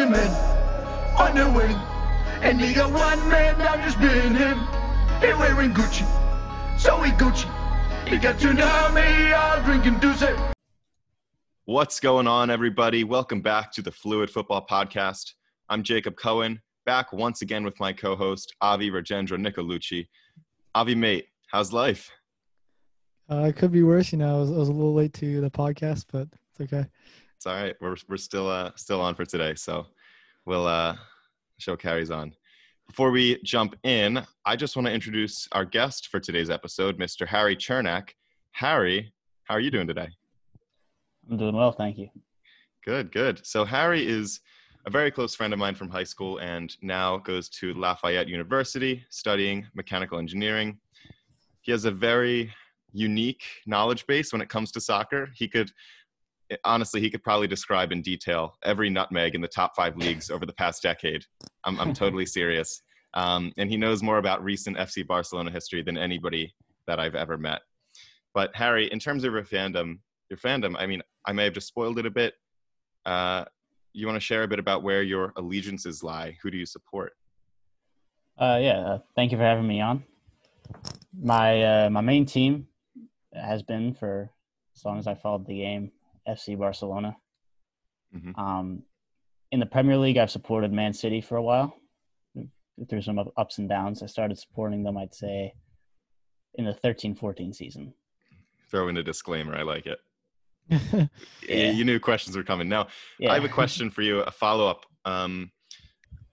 him in on the wing. And he got one man down just being him. He wearing Gucci, so he Gucci. He got to know me all drinking Douce. What's going on, everybody? Welcome back to the Fluid Football Podcast. I'm Jacob Cohen, back once again with my co host, Avi Rajendra Nicolucci. Avi, mate, how's life? Uh, it could be worse, you know. I was, I was a little late to the podcast, but it's okay. It's all right. We're, we're still uh, still on for today, so we'll uh, show carries on. Before we jump in, I just want to introduce our guest for today's episode, Mr. Harry Chernak. Harry, how are you doing today? I'm doing well, thank you. Good, good. So Harry is a very close friend of mine from high school and now goes to Lafayette University studying mechanical engineering. He has a very unique knowledge base when it comes to soccer. He could honestly, he could probably describe in detail every nutmeg in the top five leagues over the past decade. I'm, I'm totally serious. Um, and he knows more about recent FC Barcelona history than anybody that I've ever met. But Harry, in terms of your fandom, your fandom, I mean, I may have just spoiled it a bit. Uh, you want to share a bit about where your allegiances lie? Who do you support? Uh, yeah, uh, thank you for having me on. My uh, my main team has been for as long as I followed the game, FC Barcelona. Mm-hmm. Um, in the Premier League, I've supported Man City for a while. Through some ups and downs, I started supporting them. I'd say in the 13-14 season. Throw in a disclaimer. I like it. yeah. You knew questions were coming. Now, yeah. I have a question for you, a follow up. Um,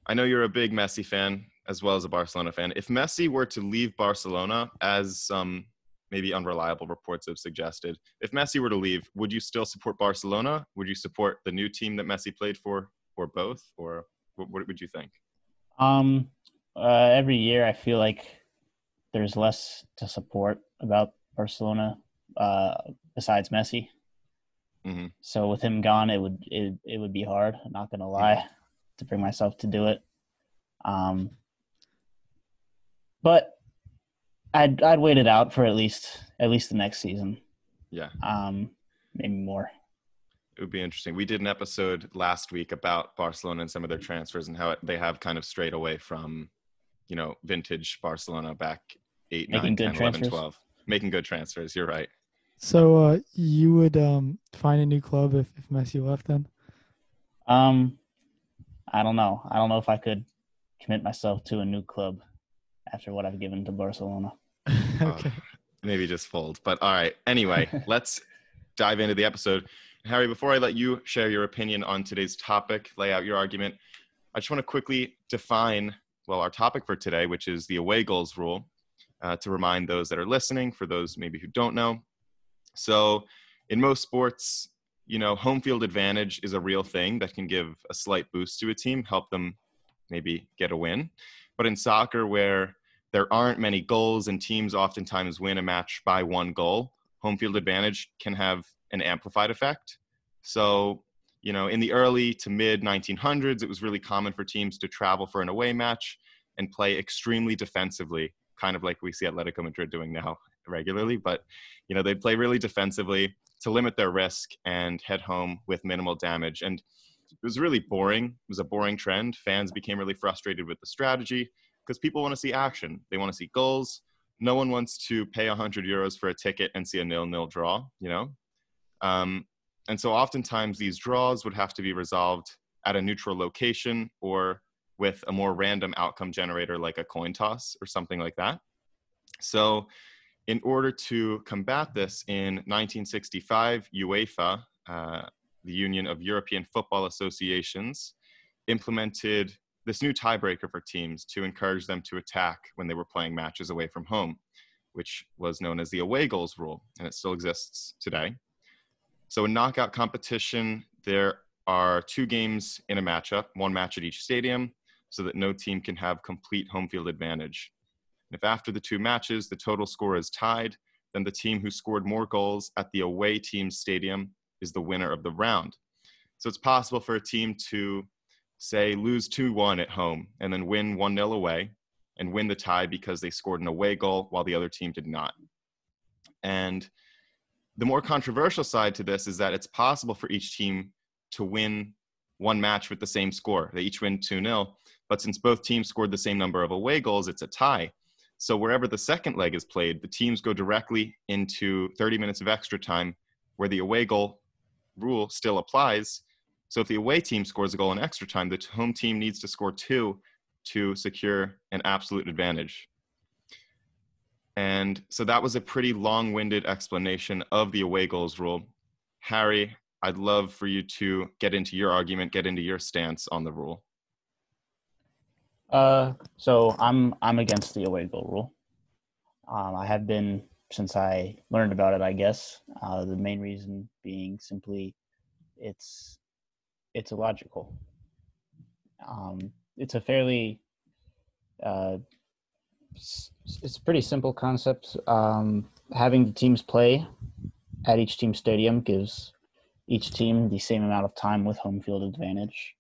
I know you're a big Messi fan as well as a Barcelona fan. If Messi were to leave Barcelona, as some maybe unreliable reports have suggested, if Messi were to leave, would you still support Barcelona? Would you support the new team that Messi played for, or both? Or what, what would you think? Um, uh, every year, I feel like there's less to support about Barcelona uh, besides Messi. Mm-hmm. So with him gone, it would it it would be hard. I'm not gonna lie, mm-hmm. to bring myself to do it. Um, but I'd I'd wait it out for at least at least the next season. Yeah. Um, maybe more. It would be interesting. We did an episode last week about Barcelona and some of their transfers and how it, they have kind of strayed away from, you know, vintage Barcelona back 8, Making 9, 10, 11, 12. Making good transfers. You're right. So uh, you would um, find a new club if, if Messi left then? Um, I don't know. I don't know if I could commit myself to a new club after what I've given to Barcelona. okay. Uh, maybe just fold. But all right. Anyway, let's dive into the episode. Harry, before I let you share your opinion on today's topic, lay out your argument, I just want to quickly define, well, our topic for today, which is the away goals rule, uh, to remind those that are listening, for those maybe who don't know. So, in most sports, you know, home field advantage is a real thing that can give a slight boost to a team, help them maybe get a win. But in soccer, where there aren't many goals and teams oftentimes win a match by one goal, home field advantage can have an amplified effect. So, you know, in the early to mid 1900s, it was really common for teams to travel for an away match and play extremely defensively, kind of like we see Atletico Madrid doing now regularly. But, you know, they'd play really defensively to limit their risk and head home with minimal damage. And it was really boring. It was a boring trend. Fans became really frustrated with the strategy because people want to see action. They want to see goals. No one wants to pay 100 euros for a ticket and see a nil-nil draw, you know? Um, and so oftentimes these draws would have to be resolved at a neutral location or with a more random outcome generator like a coin toss or something like that. So in order to combat this in 1965, UEFA, uh, the Union of European Football Associations, implemented this new tiebreaker for teams to encourage them to attack when they were playing matches away from home, which was known as the away goals rule, and it still exists today. So, in knockout competition, there are two games in a matchup, one match at each stadium, so that no team can have complete home field advantage. And if after the two matches the total score is tied, then the team who scored more goals at the away team's stadium is the winner of the round. So it's possible for a team to, say, lose 2 1 at home and then win 1 0 away and win the tie because they scored an away goal while the other team did not. And the more controversial side to this is that it's possible for each team to win one match with the same score. They each win 2 0. But since both teams scored the same number of away goals, it's a tie. So wherever the second leg is played, the teams go directly into 30 minutes of extra time where the away goal rule still applies. So if the away team scores a goal in extra time, the home team needs to score two to secure an absolute advantage. And so that was a pretty long winded explanation of the away goals rule. Harry, I'd love for you to get into your argument, get into your stance on the rule. Uh, so I'm I'm against the away goal rule. Um, I have been since I learned about it. I guess uh, the main reason being simply it's it's illogical. Um, it's a fairly uh, it's a pretty simple concept. Um, having the teams play at each team stadium gives each team the same amount of time with home field advantage,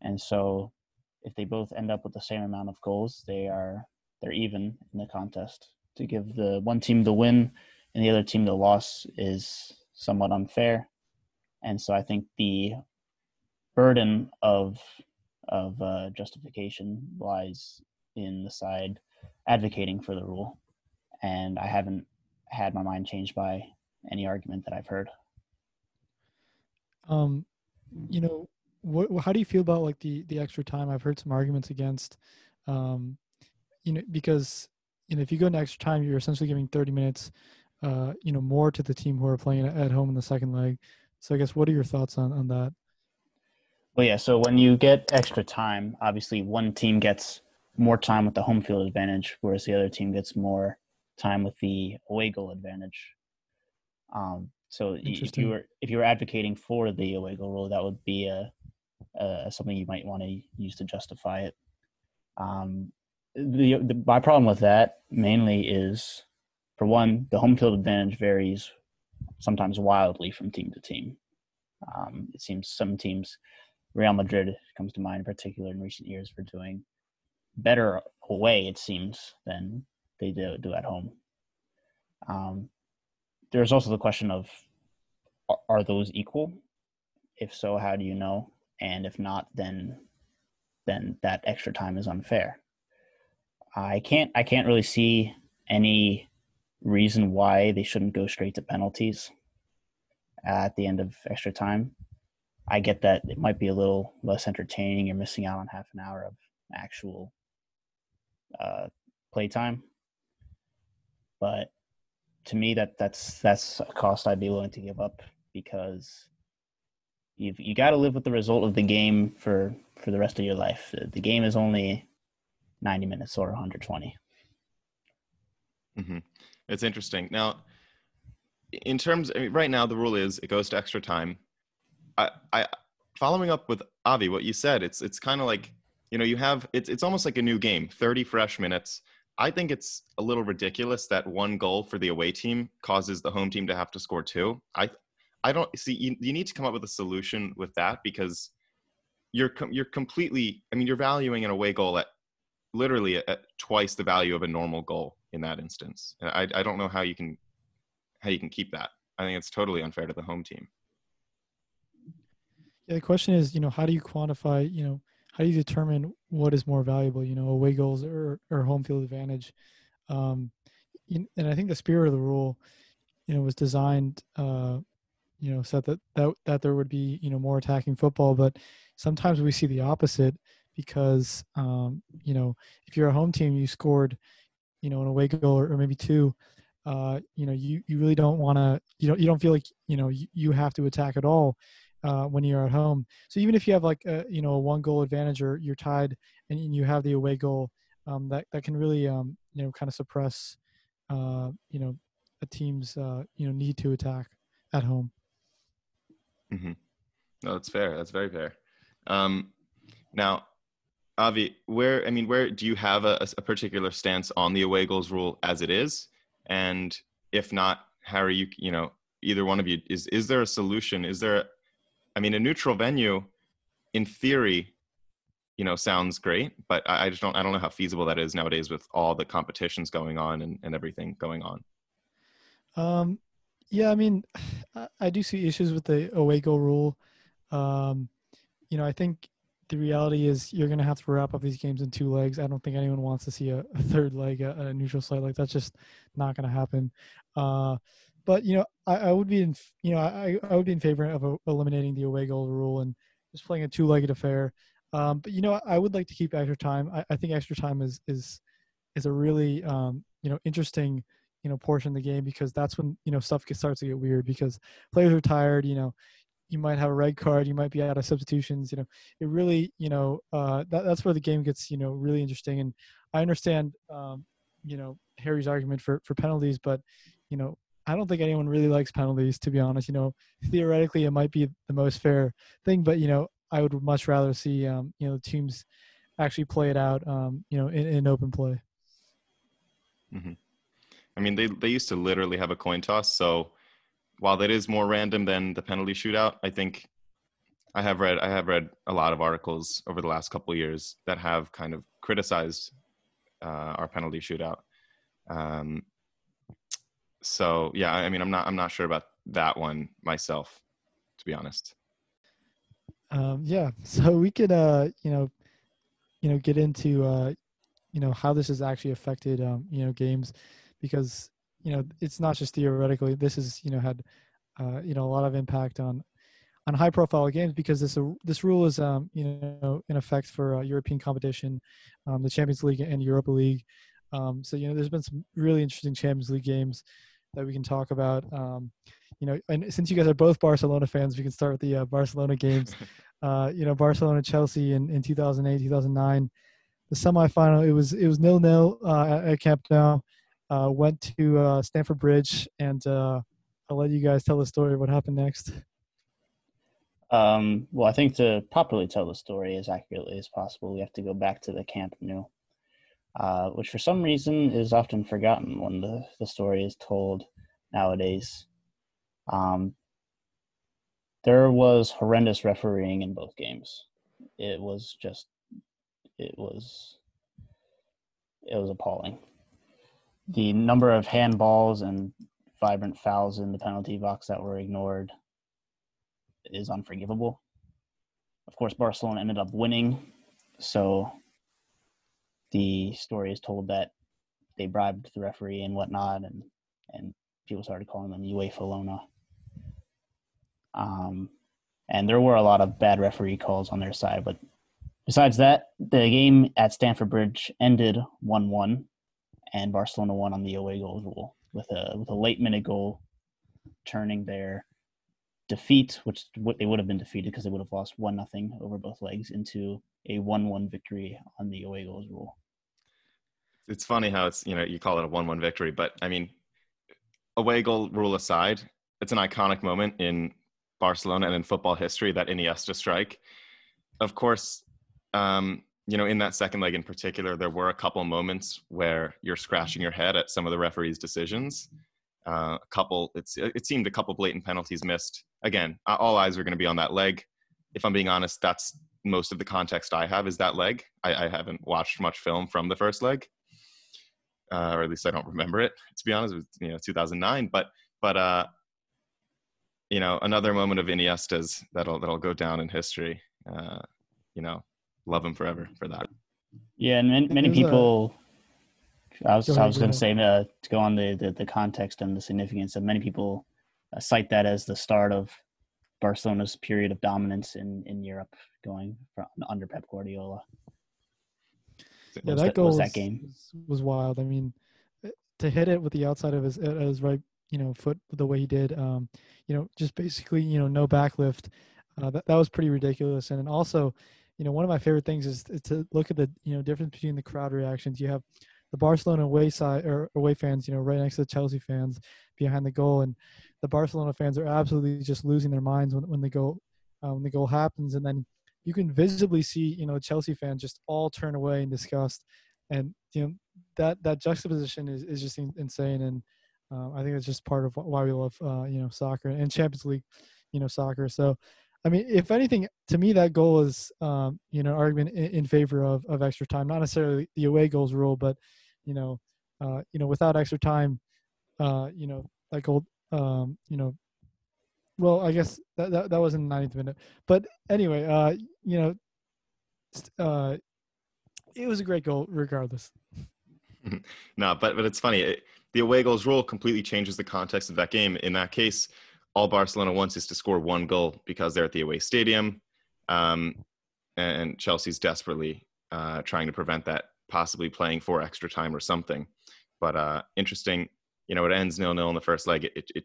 and so if they both end up with the same amount of goals, they are they're even in the contest. To give the one team the win and the other team the loss is somewhat unfair, and so I think the burden of of uh, justification lies in the side advocating for the rule, and I haven't had my mind changed by any argument that I've heard. Um, you know, what, how do you feel about like the the extra time? I've heard some arguments against, um, you know, because you know if you go into extra time, you're essentially giving 30 minutes, uh, you know, more to the team who are playing at home in the second leg. So I guess what are your thoughts on on that? Well, yeah. So when you get extra time, obviously one team gets more time with the home field advantage, whereas the other team gets more time with the away goal advantage. Um, so if you were if you were advocating for the away goal rule, that would be a uh, something you might want to use to justify it. Um, the, the, my problem with that mainly is, for one, the home field advantage varies sometimes wildly from team to team. Um, it seems some teams, Real Madrid comes to mind in particular in recent years for doing better away, it seems, than they do, do at home. Um, there's also the question of are, are those equal? If so, how do you know? and if not then then that extra time is unfair i can't i can't really see any reason why they shouldn't go straight to penalties at the end of extra time i get that it might be a little less entertaining you're missing out on half an hour of actual uh, playtime but to me that that's that's a cost i'd be willing to give up because you've you got to live with the result of the game for for the rest of your life. The game is only 90 minutes or 120. Mm-hmm. It's interesting. Now, in terms, I mean, right now the rule is it goes to extra time. I, I, following up with Avi, what you said, it's it's kind of like you know you have it's it's almost like a new game, 30 fresh minutes. I think it's a little ridiculous that one goal for the away team causes the home team to have to score two. I I don't see you, you need to come up with a solution with that because you're you're completely I mean you're valuing an away goal at literally at, twice the value of a normal goal in that instance. And I I don't know how you can how you can keep that. I think it's totally unfair to the home team. Yeah, the question is, you know, how do you quantify, you know, how do you determine what is more valuable, you know, away goals or, or home field advantage? Um, and I think the spirit of the rule, you know, was designed uh, you know said that that that there would be you know more attacking football but sometimes we see the opposite because um, you know if you're a home team you scored you know an away goal or, or maybe two uh, you know you you really don't want to you don't you don't feel like you know you, you have to attack at all uh, when you're at home so even if you have like a you know a one goal advantage or you're tied and you have the away goal um, that that can really um, you know kind of suppress uh, you know a team's uh, you know need to attack at home Mm-hmm. No, that's fair. That's very fair. Um, now, Avi, where I mean, where do you have a, a particular stance on the away goals rule as it is? And if not, Harry, you you know, either one of you is is there a solution? Is there, I mean, a neutral venue, in theory, you know, sounds great, but I, I just don't I don't know how feasible that is nowadays with all the competitions going on and, and everything going on. Um, yeah, I mean, I, I do see issues with the away goal rule. Um, you know, I think the reality is you're going to have to wrap up these games in two legs. I don't think anyone wants to see a, a third leg at a neutral site like that's just not going to happen. Uh, but you know, I, I, would be in you know I, I would be in favor of a, eliminating the away goal rule and just playing a two-legged affair. Um, but you know, I would like to keep extra time. I, I think extra time is is is a really um, you know interesting you know portion of the game because that's when you know stuff gets, starts to get weird because players are tired. You know, you might have a red card, you might be out of substitutions. You know, it really you know uh, that, that's where the game gets you know really interesting. And I understand um, you know Harry's argument for for penalties, but you know I don't think anyone really likes penalties, to be honest. You know, theoretically, it might be the most fair thing, but you know, I would much rather see um, you know teams actually play it out, um, you know, in, in open play. Mm-hmm. I mean, they they used to literally have a coin toss. So while that is more random than the penalty shootout, I think I have read I have read a lot of articles over the last couple years that have kind of criticized uh, our penalty shootout. Um, so yeah, I mean, I'm not I'm not sure about that one myself, to be honest. Um, yeah, so we could uh, you know, you know, get into uh, you know how this has actually affected um, you know games because you know it's not just theoretically. This has you know had uh, you know a lot of impact on on high profile games because this uh, this rule is um, you know in effect for uh, European competition, um, the Champions League and Europa League. Um, so you know there's been some really interesting Champions League games that we can talk about. Um, you know, and since you guys are both Barcelona fans, we can start with the uh, Barcelona games. Uh, you know, Barcelona Chelsea in, in 2008, 2009, the semifinal. It was it was nil nil uh, at, Camp Nou. Uh, went to uh, Stamford Bridge, and uh, I'll let you guys tell the story of what happened next. Um, well, I think to properly tell the story as accurately as possible, we have to go back to the Camp Nou uh, which for some reason is often forgotten when the, the story is told nowadays. Um, there was horrendous refereeing in both games. It was just, it was, it was appalling. The number of handballs and vibrant fouls in the penalty box that were ignored is unforgivable. Of course, Barcelona ended up winning, so the story is told that they bribed the referee and whatnot, and and people started calling them UEFA Lona. Um, and there were a lot of bad referee calls on their side, but besides that, the game at Stamford Bridge ended one-one, and Barcelona won on the away goals rule with a with a late minute goal, turning their defeat, which they would have been defeated because they would have lost one nothing over both legs, into a one-one victory on the away goals rule. It's funny how it's you know you call it a one-one victory, but I mean, away goal rule aside, it's an iconic moment in Barcelona and in football history that Iniesta strike. Of course, um, you know in that second leg in particular, there were a couple moments where you're scratching your head at some of the referees' decisions. Uh, a couple, it seemed a couple blatant penalties missed. Again, all eyes are going to be on that leg. If I'm being honest, that's most of the context I have is that leg. I, I haven't watched much film from the first leg, uh, or at least I don't remember it. To be honest, it was you know 2009. But but uh, you know another moment of Iniesta's that'll that'll go down in history. Uh, you know, love him forever for that. Yeah, and many, many people. I was, I was going to say uh, to go on the, the, the context and the significance of many people uh, cite that as the start of Barcelona's period of dominance in, in Europe, going from, under Pep Guardiola. Yeah, that, that goal was, that game was, wild. I mean, to hit it with the outside of his, uh, his right, you know, foot the way he did, um, you know, just basically, you know, no backlift. Uh, that that was pretty ridiculous. And also, you know, one of my favorite things is, is to look at the you know difference between the crowd reactions. You have the Barcelona away side or away fans, you know, right next to the Chelsea fans behind the goal, and the Barcelona fans are absolutely just losing their minds when, when the goal uh, when the goal happens, and then you can visibly see you know Chelsea fans just all turn away in disgust, and you know that that juxtaposition is is just insane, and uh, I think it's just part of why we love uh, you know soccer and Champions League, you know soccer. So. I mean, if anything, to me, that goal is, um, you know, argument in, in, favor of, of extra time. Not necessarily the away goals rule, but, you know, uh, you know, without extra time, uh, you know, that goal um, you know, well, I guess that, that that wasn't 90th minute, but anyway, uh, you know, uh, it was a great goal regardless. no, but but it's funny. It, the away goals rule completely changes the context of that game. In that case, all Barcelona wants is to score one goal because they're at the away stadium, um, and Chelsea's desperately uh, trying to prevent that, possibly playing for extra time or something. But uh, interesting, you know, it ends nil nil in the first leg. It, it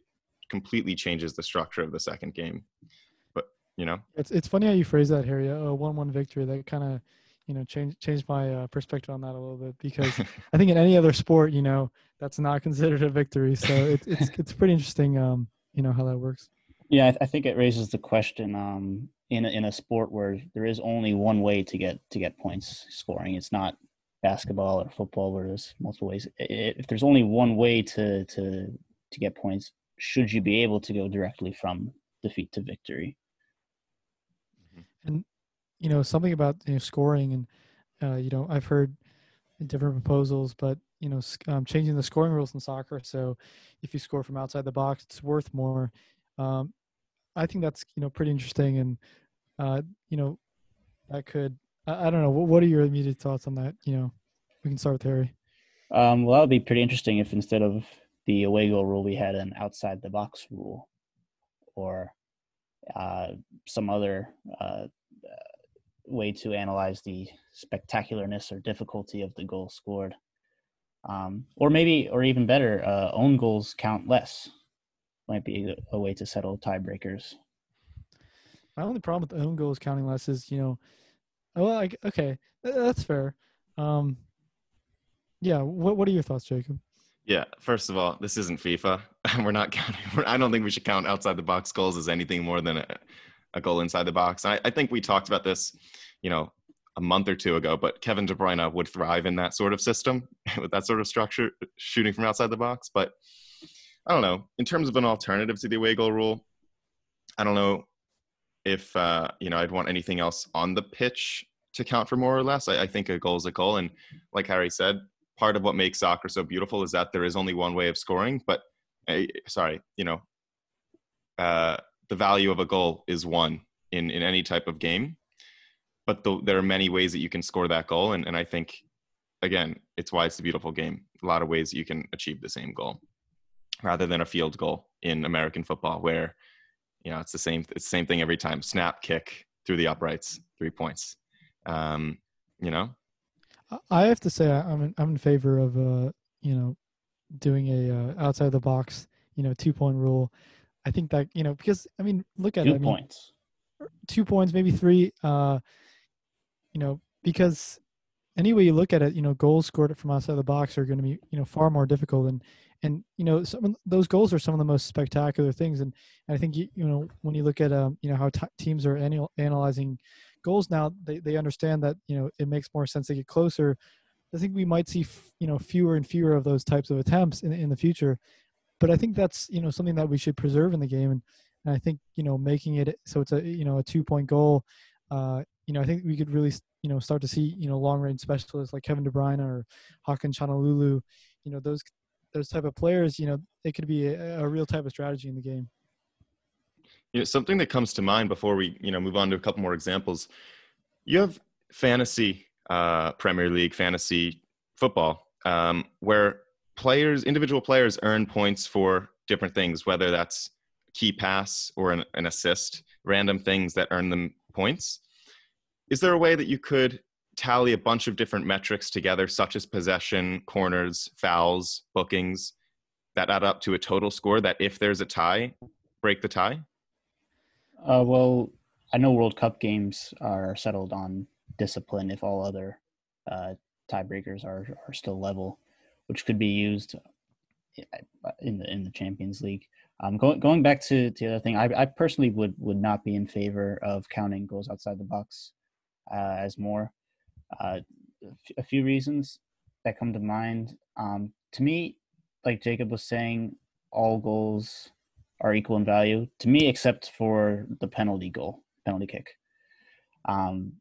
completely changes the structure of the second game. But you know, it's it's funny how you phrase that, Harry. A one-one victory that kind of you know change changed my uh, perspective on that a little bit because I think in any other sport, you know, that's not considered a victory. So it's it's it's pretty interesting, um, you know, how that works. Yeah, I, th- I think it raises the question um, in a, in a sport where there is only one way to get to get points scoring. It's not basketball or football where there's multiple ways. If there's only one way to to to get points, should you be able to go directly from defeat to victory? And you know something about you know, scoring and uh, you know I've heard different proposals, but you know um, changing the scoring rules in soccer. So if you score from outside the box, it's worth more. Um, I think that's you know pretty interesting, and uh, you know that could I, I, don't know what, what are your immediate thoughts on that? You know, we can start with Harry. Um, well, that would be pretty interesting if instead of the away goal rule, we had an outside the box rule, or uh, some other uh, way to analyze the spectacularness or difficulty of the goal scored. Um, or maybe, or even better, uh, own goals count less. Might be a, a way to settle tiebreakers. My only problem with own goals counting less is, you know, oh, well, like, okay, that's fair. Um, yeah, what what are your thoughts, Jacob? Yeah, first of all, this isn't FIFA. We're not counting. I don't think we should count outside the box goals as anything more than a, a goal inside the box. I, I think we talked about this, you know, a month or two ago, but Kevin De Bruyne would thrive in that sort of system with that sort of structure, shooting from outside the box. But I don't know. In terms of an alternative to the away goal rule, I don't know if uh, you know I'd want anything else on the pitch to count for more or less. I, I think a goal is a goal, and like Harry said, part of what makes soccer so beautiful is that there is only one way of scoring. But uh, sorry, you know, uh, the value of a goal is one in in any type of game. But the, there are many ways that you can score that goal and, and i think again it's why it's a beautiful game. A lot of ways you can achieve the same goal rather than a field goal in american football where you know it's the same it's the same thing every time. Snap kick through the uprights three points. Um you know i have to say i'm in, i'm in favor of uh you know doing a uh, outside the box you know two point rule I think that you know because I mean look at two it. I mean, points, two points, maybe three. Uh, you know because any way you look at it, you know goals scored from outside the box are going to be you know far more difficult and and you know some of those goals are some of the most spectacular things and, and I think you, you know when you look at um you know how t- teams are anal- analyzing goals now they they understand that you know it makes more sense to get closer. I think we might see f- you know fewer and fewer of those types of attempts in in the future but I think that's you know something that we should preserve in the game, and, and I think you know making it so it's a you know a two point goal. Uh, you know, I think we could really you know start to see you know long range specialists like Kevin De Bruyne or Hakan Çalhanoğlu. You know those those type of players. You know, it could be a, a real type of strategy in the game. You know, something that comes to mind before we you know move on to a couple more examples. You have fantasy uh, Premier League, fantasy football, um, where players, individual players earn points for different things, whether that's key pass or an, an assist, random things that earn them points. Is there a way that you could tally a bunch of different metrics together, such as possession, corners, fouls, bookings, that add up to a total score that if there's a tie, break the tie? Uh, well, I know World Cup games are settled on discipline if all other uh, tiebreakers are, are still level which could be used in the in the Champions League. Um, going going back to, to the other thing, I, I personally would would not be in favor of counting goals outside the box uh, as more. Uh, a few reasons that come to mind. Um, to me, like Jacob was saying, all goals are equal in value to me, except for the penalty goal, penalty kick. Um,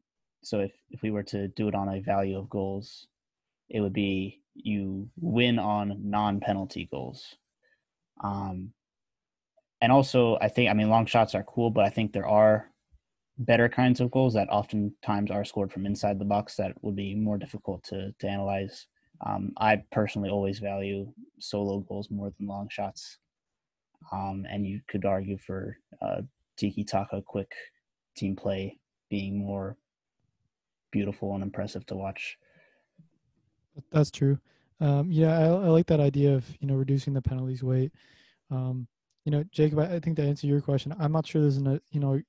so if if we were to do it on a value of goals, it would be you win on non-penalty goals. Um, and also I think I mean long shots are cool, but I think there are better kinds of goals that oftentimes are scored from inside the box that would be more difficult to to analyze. Um, I personally always value solo goals more than long shots, um, and you could argue for uh, tiki taka quick team play being more beautiful and impressive to watch. That's true. Um, yeah, I, I, like that idea of you know reducing the penalties weight. Um, you know, Jacob, I, I, think to answer your question, I'm not sure there's a you know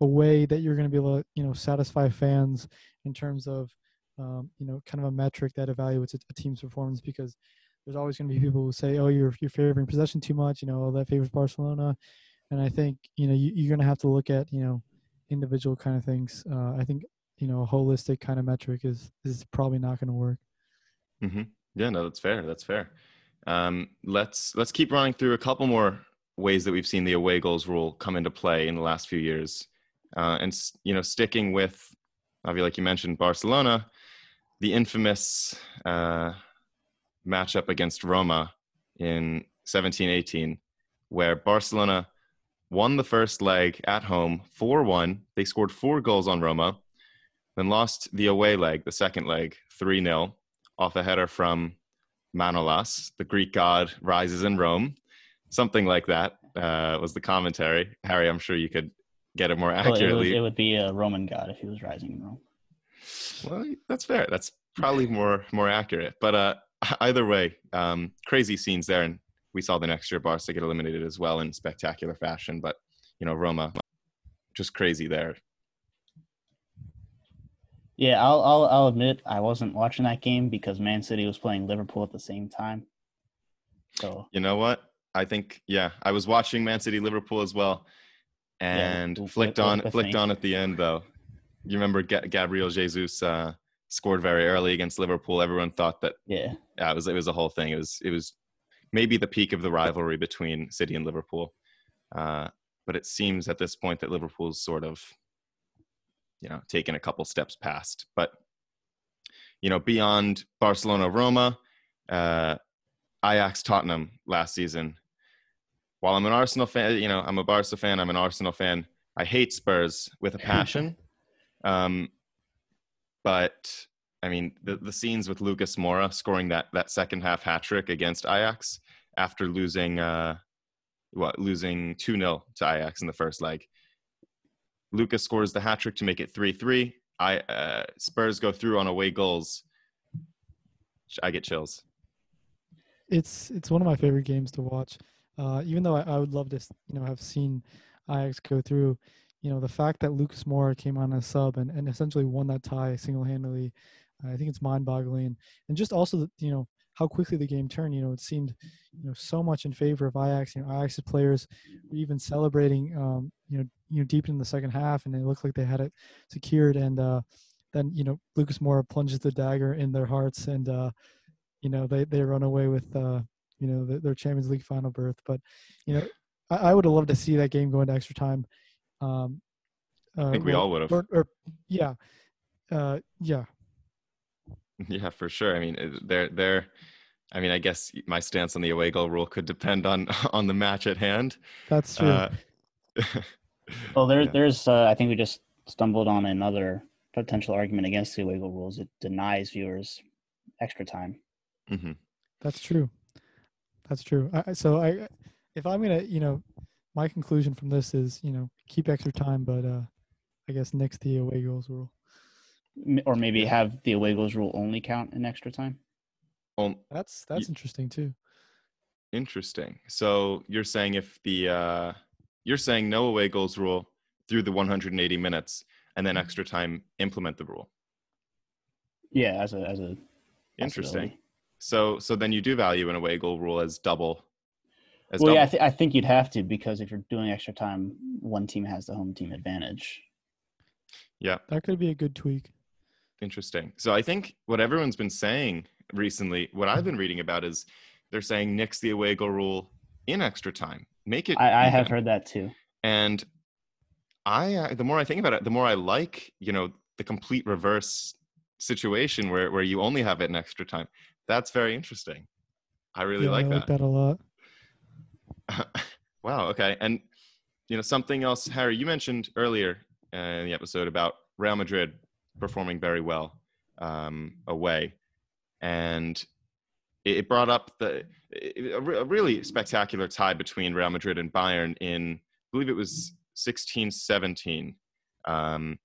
a way that you're going to be able to you know satisfy fans in terms of um, you know kind of a metric that evaluates a, a team's performance because there's always going to be people who say, oh, you're you're favoring possession too much. You know, that favors Barcelona, and I think you know you, you're going to have to look at you know individual kind of things. Uh, I think you know a holistic kind of metric is is probably not going to work. Mm-hmm. Yeah, no, that's fair. That's fair. Um, let's let's keep running through a couple more ways that we've seen the away goals rule come into play in the last few years, uh, and you know, sticking with, feel like you mentioned Barcelona, the infamous uh, matchup against Roma in 17-18, where Barcelona won the first leg at home 4-1. They scored four goals on Roma, then lost the away leg, the second leg, 3-0 off a header from Manolas, the Greek god rises in Rome. Something like that uh, was the commentary. Harry, I'm sure you could get it more accurately. Well, it, would, it, would, be a Roman god if he was rising in Rome. Well, that's fair. That's probably more more accurate. But uh, either way, um, crazy scenes there, and we saw the next year Barca get eliminated as well in spectacular fashion. But you know, Roma, just crazy there. Yeah, I'll, I'll I'll admit I wasn't watching that game because Man City was playing Liverpool at the same time. So you know what? I think yeah, I was watching Man City Liverpool as well, and yeah, flicked on flicked me. on at the end though. You remember G- Gabriel Jesus uh, scored very early against Liverpool. Everyone thought that yeah, yeah, it was it was a whole thing. It was it was maybe the peak of the rivalry between City and Liverpool. Uh, but it seems at this point that Liverpool's sort of you know taken a couple steps past. But you know beyond Barcelona, Roma, uh, Ajax, Tottenham last season. While I'm an Arsenal fan, you know I'm a Barca fan. I'm an Arsenal fan. I hate Spurs with a passion. um, but I mean the the scenes with Lucas Moura scoring that that second half hat trick against Ajax after losing uh, what losing 2-0 to Ajax in the first leg Lucas scores the hat trick to make it 3 3. I uh, Spurs go through on away goals. I get chills. It's it's one of my favorite games to watch. Uh, even though I, I, would love to, you know, have seen Ajax go through, you know, the fact that Lucas Moura came on as sub and, and essentially won that tie single handedly, I think it's mind boggling. And just also, you know, how quickly the game turned. You know, it seemed, you know, so much in favor of Ajax. You know, Ajax's players were even celebrating, um, you know, you know, deep in the second half, and it looked like they had it secured. And uh, then, you know, Lucas Moura plunges the dagger in their hearts, and uh, you know, they they run away with, uh, you know, the, their Champions League final berth. But, you know, I, I would have loved to see that game go into extra time. Um, I think we all would have. Or, or, yeah, uh, yeah. Yeah, for sure. I mean, they're they're. I mean, I guess my stance on the away goal rule could depend on on the match at hand. That's true. Uh, well, there, yeah. there's. Uh, I think we just stumbled on another potential argument against the away goal rules. It denies viewers extra time. Mm-hmm. That's true. That's true. I, so I, if I'm gonna, you know, my conclusion from this is, you know, keep extra time, but uh, I guess next the away goals rule or maybe have the away goals rule only count in extra time. Um, that's that's y- interesting too. Interesting. So you're saying if the uh, you're saying no away goals rule through the 180 minutes, and then extra time implement the rule. Yeah, as a as a interesting. So so then you do value an away goal rule as double. As well, double. yeah, I, th- I think you'd have to because if you're doing extra time, one team has the home team advantage. Yeah, that could be a good tweak. Interesting. So I think what everyone's been saying recently, what I've been reading about is they're saying nix the away goal rule in extra time. Make it. I, I have heard that too. And I, uh, the more I think about it, the more I like, you know, the complete reverse situation where where you only have it in extra time. That's very interesting. I really yeah, like I that. like that a lot. Wow. Okay. And you know something else, Harry. You mentioned earlier uh, in the episode about Real Madrid performing very well um, away, and it brought up the a really spectacular tie between Real Madrid and Bayern in I believe it was 16-17 um,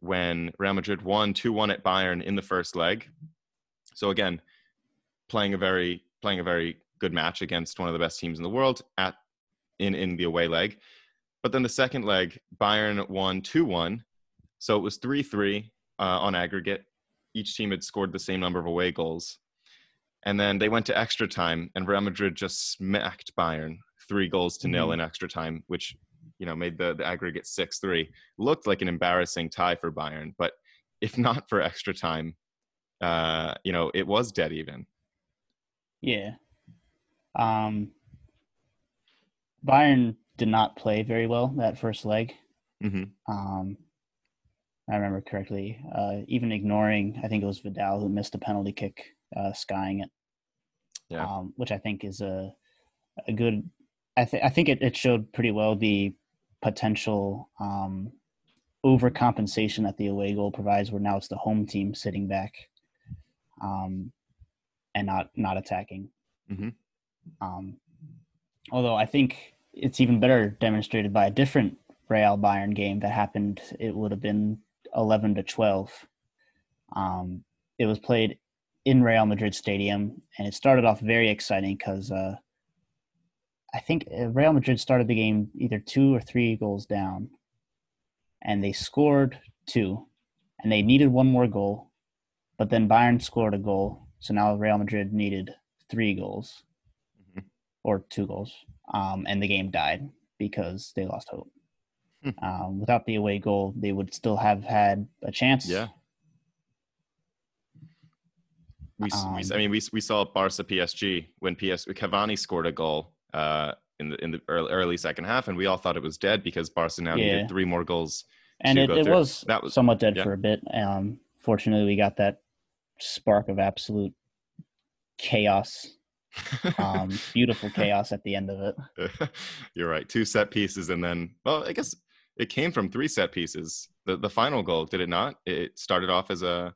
when Real Madrid won 2-1 at Bayern in the first leg. So again, playing a very playing a very good match against one of the best teams in the world at in in the away leg. But then the second leg, Bayern won 2-1. So it was 3-3 uh, on aggregate. Each team had scored the same number of away goals. And then they went to extra time, and Real Madrid just smacked Bayern three goals to nil mm-hmm. in extra time, which you know made the, the aggregate six three. Looked like an embarrassing tie for Bayern, but if not for extra time, uh, you know it was dead even. Yeah. Um, Bayern did not play very well that first leg. Mm-hmm. Um, I remember correctly, uh, even ignoring, I think it was Vidal who missed a penalty kick, uh, skying it yeah. um, which I think is a a good. I think I think it, it showed pretty well the potential um, overcompensation that the away goal provides, where now it's the home team sitting back um, and not not attacking. Mm-hmm. Um, although I think it's even better demonstrated by a different Real Bayern game that happened. It would have been eleven to twelve. Um, it was played in Real Madrid Stadium, and it started off very exciting because uh, I think uh, Real Madrid started the game either two or three goals down, and they scored two, and they needed one more goal, but then Bayern scored a goal, so now Real Madrid needed three goals. Or two goals, um, and the game died because they lost hope. Hmm. Um, without the away goal, they would still have had a chance. Yeah. We, um, we, I mean, we we saw Barca PSG when PS Cavani scored a goal uh, in the in the early, early second half, and we all thought it was dead because Barca now yeah. needed three more goals. And it, it was that was somewhat dead yeah. for a bit. Um, fortunately, we got that spark of absolute chaos. Um, beautiful chaos at the end of it. You're right. Two set pieces, and then well, I guess it came from three set pieces. The the final goal did it not? It started off as a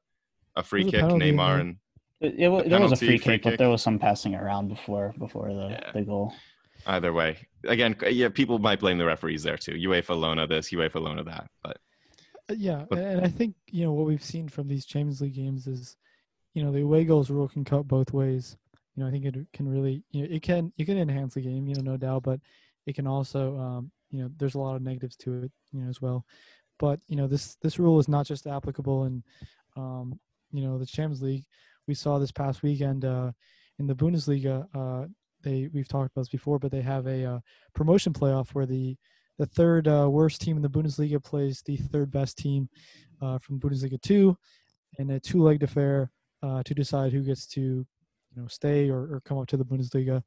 a free kick, Neymar and it, it, there was a free, free kick, kick, but there was some passing around before before the, yeah. the goal. Either way, again, yeah, people might blame the referees there too. UEFA Lona this, UEFA Lona that, but uh, yeah, but, and I think you know what we've seen from these Champions League games is, you know, the away goals rule can cut both ways. You know, I think it can really, you know, it can it can enhance the game, you know, no doubt, but it can also, um, you know, there's a lot of negatives to it, you know, as well. But you know, this this rule is not just applicable in, um, you know, the Champions League we saw this past weekend uh, in the Bundesliga. Uh, they we've talked about this before, but they have a uh, promotion playoff where the the third uh, worst team in the Bundesliga plays the third best team uh, from Bundesliga two, in a two-legged affair uh, to decide who gets to you know stay or, or come up to the Bundesliga.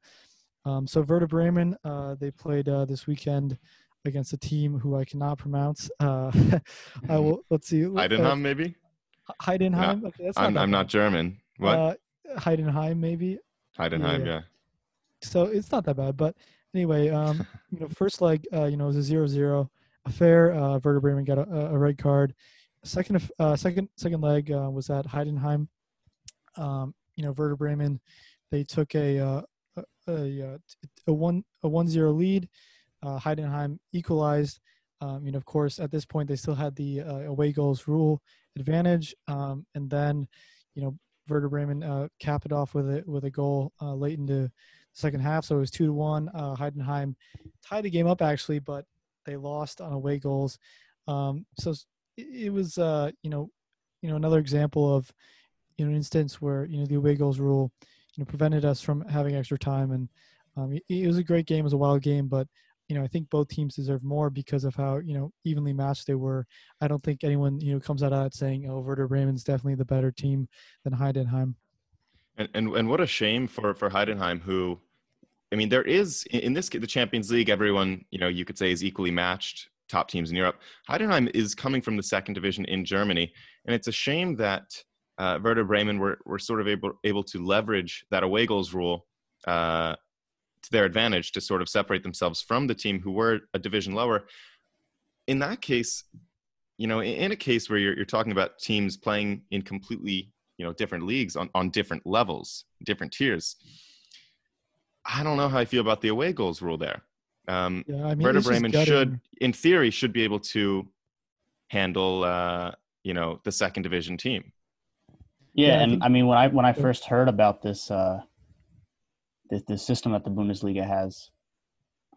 Um, so Werder Bremen they played uh, this weekend against a team who I cannot pronounce. Uh, I will. Let's see. Heidenheim, maybe. Heidenheim. No, okay, I'm, I'm not German. What? Uh, Heidenheim, maybe. Heidenheim, yeah. yeah. So it's not that bad, but anyway, um, you know, first leg, uh, you know, it was a zero-zero affair. Uh, Werder Bremen got a, a red card. Second, uh, second, second leg uh, was at Heidenheim. Um, you know, Werder Bremen, they took a uh, a, a, a one a one zero lead. Uh, Heidenheim equalized. Um, you know, of course, at this point they still had the uh, away goals rule advantage, um, and then, you know, Werder Bremen uh, capped it off with a with a goal uh, late into the second half. So it was two to one. Uh, Heidenheim tied the game up actually, but they lost on away goals. Um, so it, was uh, you know you know another example of you know an instance where you know the away goals rule you know prevented us from having extra time and um, it, it was a great game. It was a wild game, but you know, I think both teams deserve more because of how you know evenly matched they were. I don't think anyone you know comes out of it saying, "Oh, Werder Bremen's definitely the better team than Heidenheim." And and and what a shame for for Heidenheim, who, I mean, there is in this the Champions League, everyone you know you could say is equally matched top teams in Europe. Heidenheim is coming from the second division in Germany, and it's a shame that uh, Werder Bremen were were sort of able able to leverage that away goals rule. Uh, to their advantage to sort of separate themselves from the team who were a division lower. In that case, you know, in a case where you're, you're talking about teams playing in completely, you know, different leagues on, on different levels, different tiers, I don't know how I feel about the away goals rule there. Um, Yeah, I mean, Werder Bremen should, in theory, should be able to handle, uh, you know, the second division team. Yeah, Yeah, I and think- I mean when I when I first heard about this uh this, this system that the Bundesliga has,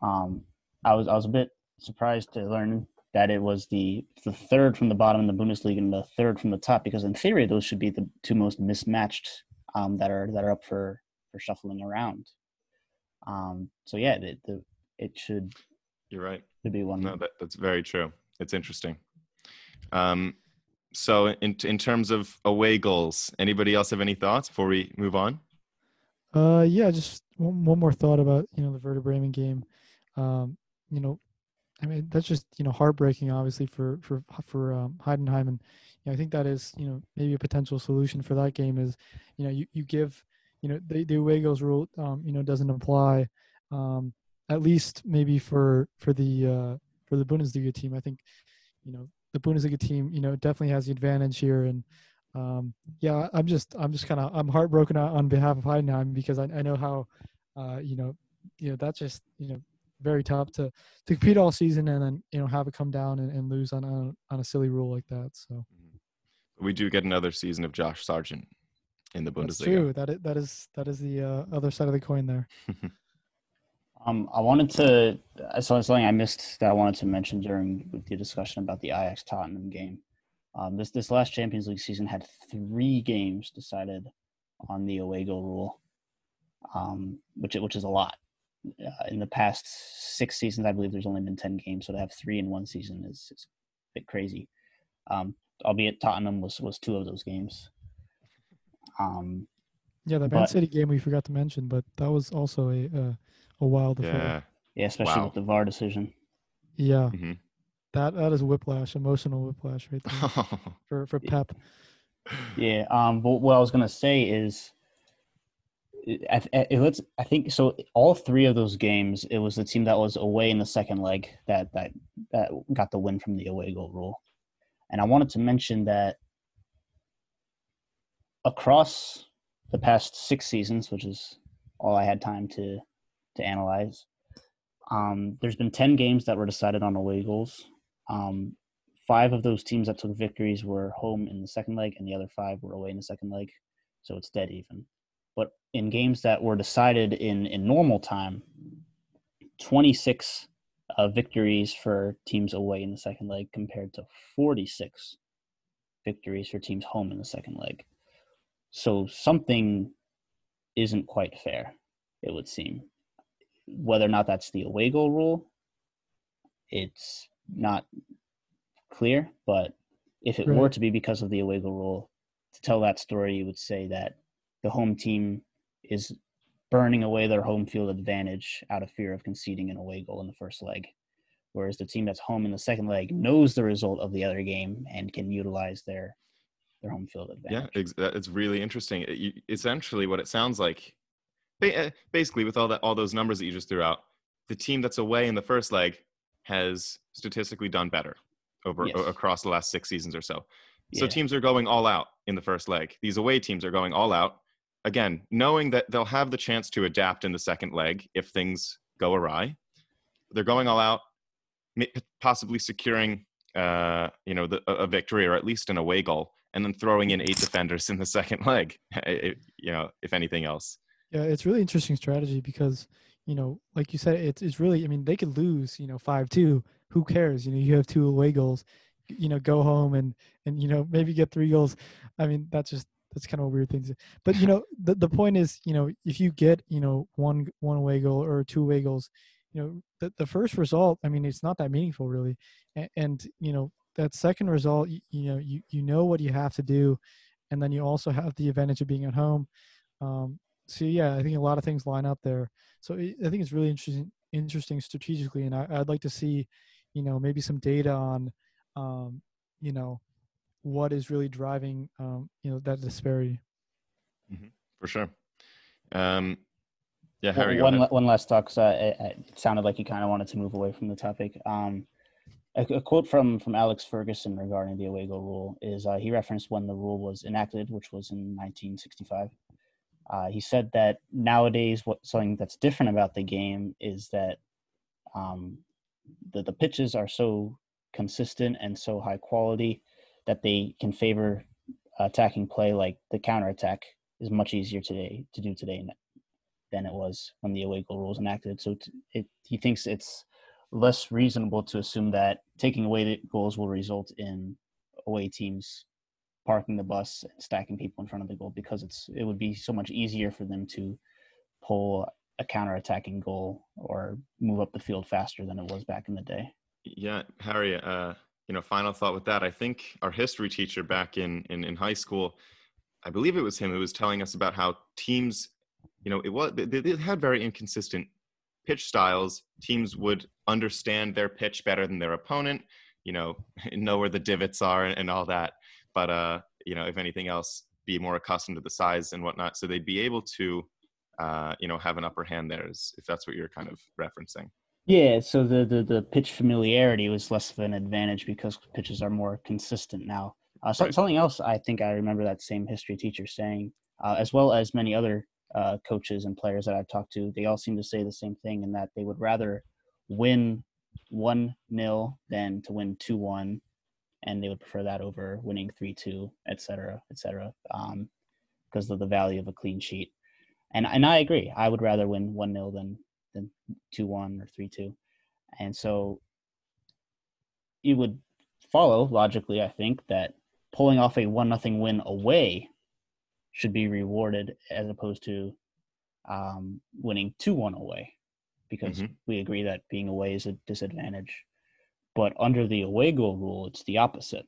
um, I was I was a bit surprised to learn that it was the the third from the bottom in the Bundesliga and the third from the top because in theory those should be the two most mismatched um, that are that are up for for shuffling around. Um, so yeah, the, the it should You're right. should be one. No, that, that's very true. It's interesting. Um, so, in in terms of away goals, anybody else have any thoughts before we move on? Uh, yeah, just one, one more thought about you know the Werder game. Um, you know, I mean that's just you know heartbreaking, obviously for for for um, Heidenheim, and you know, I think that is you know maybe a potential solution for that game is you know you, you give you know the, the away goals rule um, you know doesn't apply um, at least maybe for for the uh, for the Bundesliga team. I think you know the Bundesliga team you know definitely has the advantage here and. Um, yeah, I'm just I'm just kind of I'm heartbroken on on behalf of Heidenheim because I, I know how uh, you know you know that's just you know very tough to to compete all season and then you know have it come down and, and lose on a, on a silly rule like that. So We do get another season of Josh Sargent in the Bundesliga. that's true. That is, that is that is the uh, other side of the coin there. Um, I wanted to. I saw something I missed that I wanted to mention during the discussion about the Ajax Tottenham game. Um, this this last Champions League season had three games decided on the away goal rule, um, which which is a lot. Uh, in the past six seasons, I believe there's only been ten games, so to have three in one season is, is a bit crazy. Um, albeit Tottenham was was two of those games. Um, Yeah, the Man City game we forgot to mention, but that was also a uh, a wild affair. Yeah. yeah, especially Wow. with the VAR decision. Yeah, hmm that that is whiplash, emotional whiplash right there for for Pep. Yeah. Um. But what I was gonna say is, I, I, let's. I think so. All three of those games, it was the team that was away in the second leg that that that got the win from the away goal rule, and I wanted to mention that across the past six seasons, which is all I had time to to analyze, um, there's been ten games that were decided on away goals. Um, five of those teams that took victories were home in the second leg, and the other five were away in the second leg. So it's dead even. But in games that were decided in in normal time, 26 uh, victories for teams away in the second leg compared to 46 victories for teams home in the second leg. So something isn't quite fair, it would seem. Whether or not that's the away goal rule, it's not clear, but if it were to be because of the away goal rule, to tell that story, you would say that the home team is burning away their home field advantage out of fear of conceding an away goal in the first leg. Whereas the team that's home in the second leg knows the result of the other game and can utilize their their home field advantage. ex- that- it's really interesting. It- you- essentially, what it sounds like, ba- Eh, basically, with all that, all those numbers that you just threw out, the team that's away in the first leg has statistically done better over Yes. o- across the last six seasons or so. So Yeah. teams are going all out in the first leg. These away teams are going all out. Again, knowing that they'll have the chance to adapt in the second leg if things go awry. They're going all out, possibly securing, uh, you know, the, a a victory or at least an away goal, and then throwing in eight defenders in the second leg. it- eh, eh, you know, if anything else. Yeah, it's really interesting strategy because you know, like you said, it's it's really. I mean, they could lose, you know, five two. Who cares? You know, you have two away goals. You know, go home and and you know maybe get three goals. I mean, that's just that's kind of a weird thing. To, but you know, the the point is, you know, if you get you know one one away goal or two away goals, you know, the the first result. I mean, it's not that meaningful really, and, and you know that second result, you, you know, you you know what you have to do, and then you also have the advantage of being at home. Um, so yeah, I think a lot of things line up there. So I I think it's really interesting, interesting strategically, and I, I'd like to see, you know, maybe some data on, um, you know, what is really driving, um, you know, that disparity. for sure. Um, Yeah, Harry. one, one last talk. Cause it, it sounded like you kind of wanted to move away from the topic. Um, a, a, quote from from Alex Ferguson regarding the away goal rule is uh, he referenced when the rule was enacted, which was in 1965. Uh, he said that nowadays, what something that's different about the game is that um, the the pitches are so consistent and so high quality that they can favor attacking play. Like the counter attack is much easier today to do today than it was when the away goal rule was enacted. So it, he thinks it's less reasonable to assume that taking away the goals will result in away teams parking the bus and stacking people in front of the goal because it's it would be so much easier for them to pull a counter-attacking goal or move up the field faster than it was back in the day. Yeah, Harry. Uh, you know, final thought with that. I think our history teacher back in in, in high school, I believe it was him who was telling us about how teams, you know, it was they, they had very inconsistent pitch styles. Teams would understand their pitch better than their opponent. You know, know where the divots are and, and all that but uh, you know, if anything else, be more accustomed to the size and whatnot, so they'd be able to, uh, you know, have an upper hand there, if that's what you're kind of referencing. Yeah, so the, the the pitch familiarity was less of an advantage because pitches are more consistent now. Uh, so, right. Something else I think I remember that same history teacher saying, uh, as well as many other uh, coaches and players that I've talked to, they all seem to say the same thing in that they would rather win one nil than to win two one and they would prefer that over winning 3-2 et cetera et cetera um, because of the value of a clean sheet. And and i agree i would rather win 1-0 than than 2-1 or 3-2 and so it would follow logically i think that pulling off a 1 nothing win away should be rewarded as opposed to um, winning 2-1 away because mm-hmm. we agree that being away is a disadvantage but under the away goal rule, it's the opposite.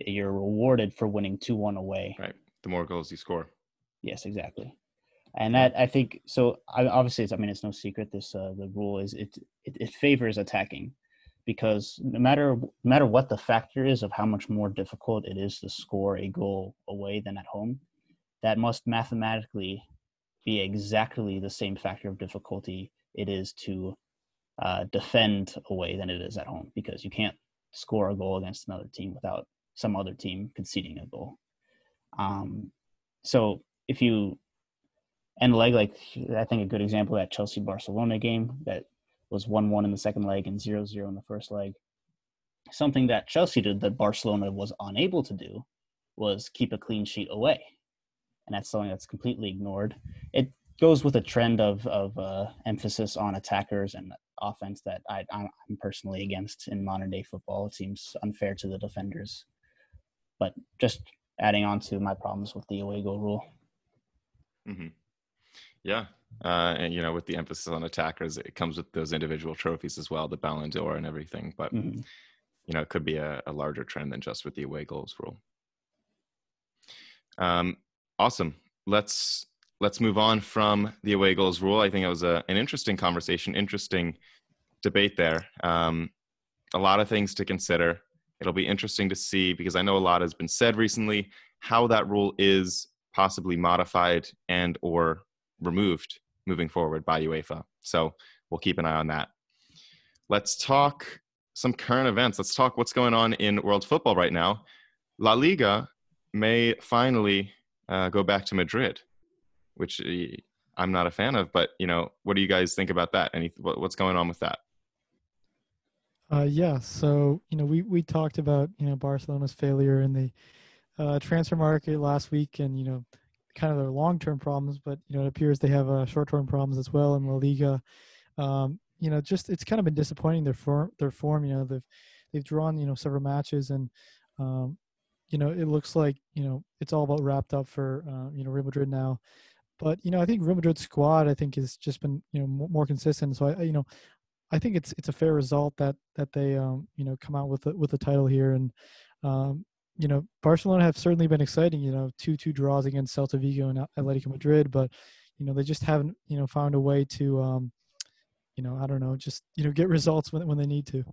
You're rewarded for winning 2 1 away. Right. The more goals you score. Yes, exactly. And that I think so. I, obviously, it's, I mean, it's no secret. This uh, the rule is it, it it favors attacking because no matter no matter what the factor is of how much more difficult it is to score a goal away than at home, that must mathematically be exactly the same factor of difficulty it is to uh, defend away than it is at home because you can't score a goal against another team without some other team conceding a goal. Um, so if you end leg like I think a good example that Chelsea Barcelona game that was one one in the second leg and 0-0 in the first leg. Something that Chelsea did that Barcelona was unable to do was keep a clean sheet away, and that's something that's completely ignored. It goes with a trend of of uh, emphasis on attackers and offense that I, I'm personally against in modern day football. It seems unfair to the defenders. But just adding on to my problems with the away goal rule. Mm-hmm. Yeah. Uh, and, you know, with the emphasis on attackers, it comes with those individual trophies as well, the Ballon d'Or and everything. But, mm-hmm. you know, it could be a, a, larger trend than just with the away goals rule. Um, awesome. Let's let's move on from the away goals rule. I think it was a, an interesting conversation, interesting debate there. Um, a lot of things to consider. It'll be interesting to see because I know a lot has been said recently how that rule is possibly modified and or removed moving forward by UEFA. So we'll keep an eye on that. Let's talk some current events. Let's talk what's going on in world football right now. La Liga may finally uh, go back to Madrid which eh, I'm not a fan of. But you know, what do you guys think about that? Any what's going on with that? Uh, yeah, so you know, we we talked about you know Barcelona's failure in the uh, transfer market last week, and you know, kind of their long term problems. But you know, it appears they have uh, short term problems as well in La Liga. Um, you know, just it's kind of been disappointing their form. Their form, you know, they've they've drawn you know several matches, and um, you know, it looks like you know it's all about wrapped up for uh, you know Real Madrid now. But you know, I think Real Madrid's squad, I think, has just been you know more consistent. So I, you know, I think it's it's a fair result that that they um you know come out with a, with the title here, and um you know Barcelona have certainly been exciting. You know, two two draws against Celta Vigo and Atletico Madrid, but you know they just haven't you know found a way to um you know I don't know just you know get results when when they need to.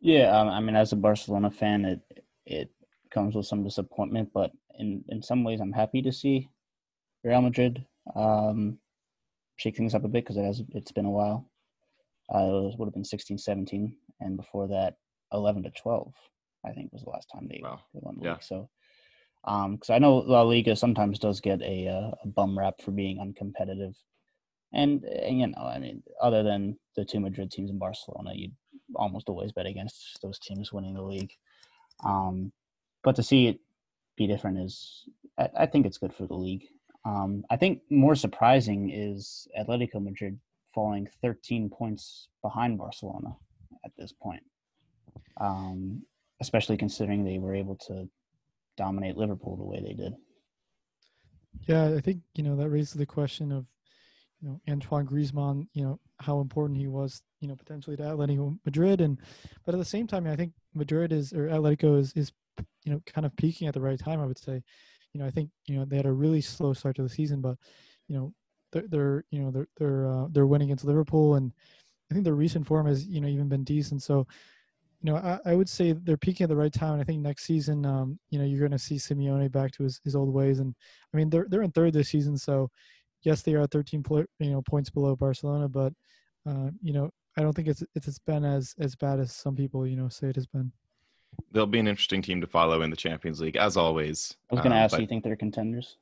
Yeah, um, I mean, as a Barcelona fan, it it comes with some disappointment, but in in some ways, I'm happy to see Real Madrid um, shake things up a bit because it has it's been a while. Uh, it would have been 16, 17, and before that, 11 to 12. I think was the last time they, Wow. they won the Yeah. league. So, because I know La Liga sometimes does get a, uh, a bum rap for being uncompetitive, and, and you know, I mean, other than the two Madrid teams in Barcelona, you almost always bet against those teams winning the league. Um, but to see it be different is, I, I think it's good for the league. Um, I think more surprising is Atletico Madrid falling 13 points behind Barcelona at this point, um, especially considering they were able to dominate Liverpool the way they did. Yeah, I think you know that raises the question of you know Antoine Griezmann, you know how important he was, you know potentially to Atletico Madrid, and but at the same time, I think Madrid is or Atletico is is you know kind of peaking at the right time. I would say, you know, I think you know they had a really slow start to the season, but you know they're, they're you know they're they're uh, they're winning against Liverpool, and I think their recent form has you know even been decent. So you know, I, I would say they're peaking at the right time. And I think next season, um, you know, you're going to see Simeone back to his, his old ways. And I mean, they're they're in third this season, so yes, they are 13 pl- you know points below Barcelona, but uh, you know, I don't think it's it's it's been as as bad as some people you know say it has been. They'll be an interesting team to follow in the Champions League, as always. I was going to Um, ask, do you think they're contenders?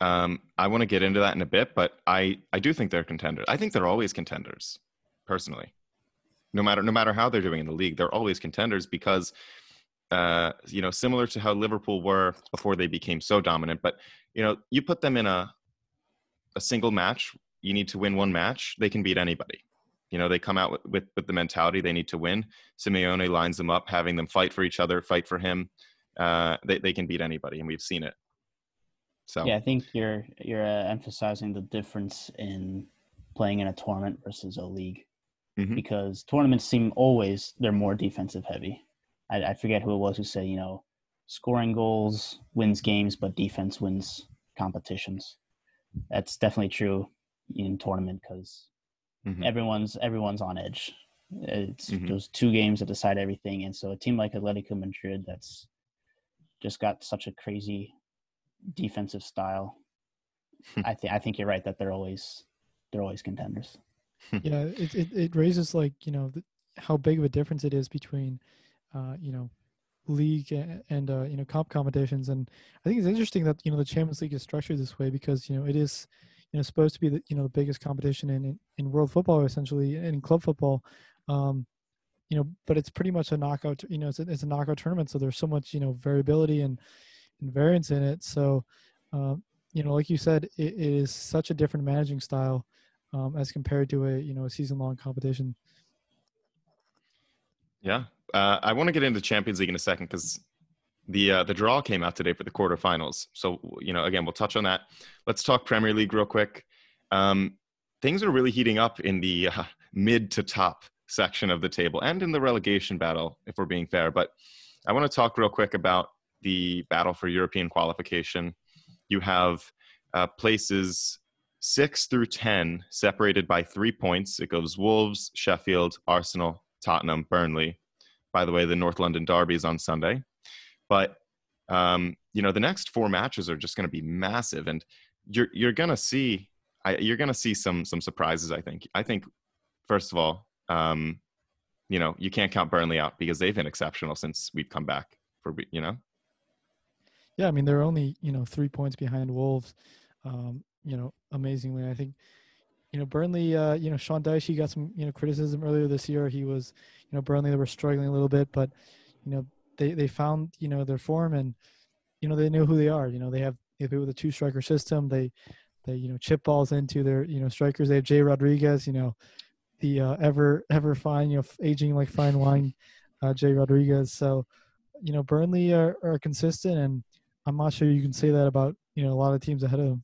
Um, I want to get into that in a bit, but I, I do think they're contenders. I think they're always contenders, personally. No matter no matter how they're doing in the league, they're always contenders because, uh, you know, similar to how Liverpool were before they became so dominant. But you know, you put them in a a single match, you need to win one match, they can beat anybody. You know, they come out with, with, with the mentality they need to win. Simeone lines them up, having them fight for each other, fight for him. Uh, they, they can beat anybody, and we've seen it. So Yeah, I think you're you're uh, emphasizing the difference in playing in a tournament versus a league Mhm. because tournaments seem always they're more defensive heavy. I, I forget who it was who said you know scoring goals wins games, but defense wins competitions. That's definitely true in tournament because Mhm. everyone's everyone's on edge. It's Mhm. those two games that decide everything, and so a team like Atletico Madrid that's just got such a crazy defensive style. I think I think you're right that they're always they're always contenders. yeah, it, it it raises like you know the, how big of a difference it is between, uh, you know, league a- and uh, you know comp competitions, and I think it's interesting that you know the Champions League is structured this way because you know it is you know supposed to be the you know the biggest competition in in, world football essentially in club football, um, you know, but it's pretty much a knockout. You know, it's a, it's a knockout tournament, so there's so much you know variability and, and variance in it. So, um, you know, like you said, it, it is such a different managing style um, as compared to a you know a season long competition. Yeah, uh, I want to get into Champions League in a second because the uh, the draw came out today for the quarterfinals. So you know, again, we'll touch on that. Let's talk Premier League real quick. Um, things are really heating up in the uh, mid to top section of the table and in the relegation battle, if we're being fair. But I want to talk real quick about the battle for European qualification. You have uh, places six through ten separated by three points. It goes Wolves, Sheffield, Arsenal, Tottenham, Burnley. By the way, the North London Derby is on Sunday. But um, you know, the next four matches are just going to be massive, and you're you're going to see I, you're going to see some some surprises. I think. I think first of all, um, you know, you can't count Burnley out because they've been exceptional since we've come back. For you know, Yeah, I mean they're only you know three points behind Wolves. Um, you know, amazingly, I think you know Burnley. Uh, you know, Sean Dyche he got some you know criticism earlier this year. He was you know Burnley they were struggling a little bit, but you know they they found you know their form and you know they know who they are. You know they have they play with a two striker system. They they you know chip balls into their you know strikers. They have Jay Rodriguez. You know the uh, ever ever fine you know aging like fine wine, uh, Jay Rodriguez. So you know Burnley are, are consistent and I'm not sure you can say that about you know a lot of teams ahead of them.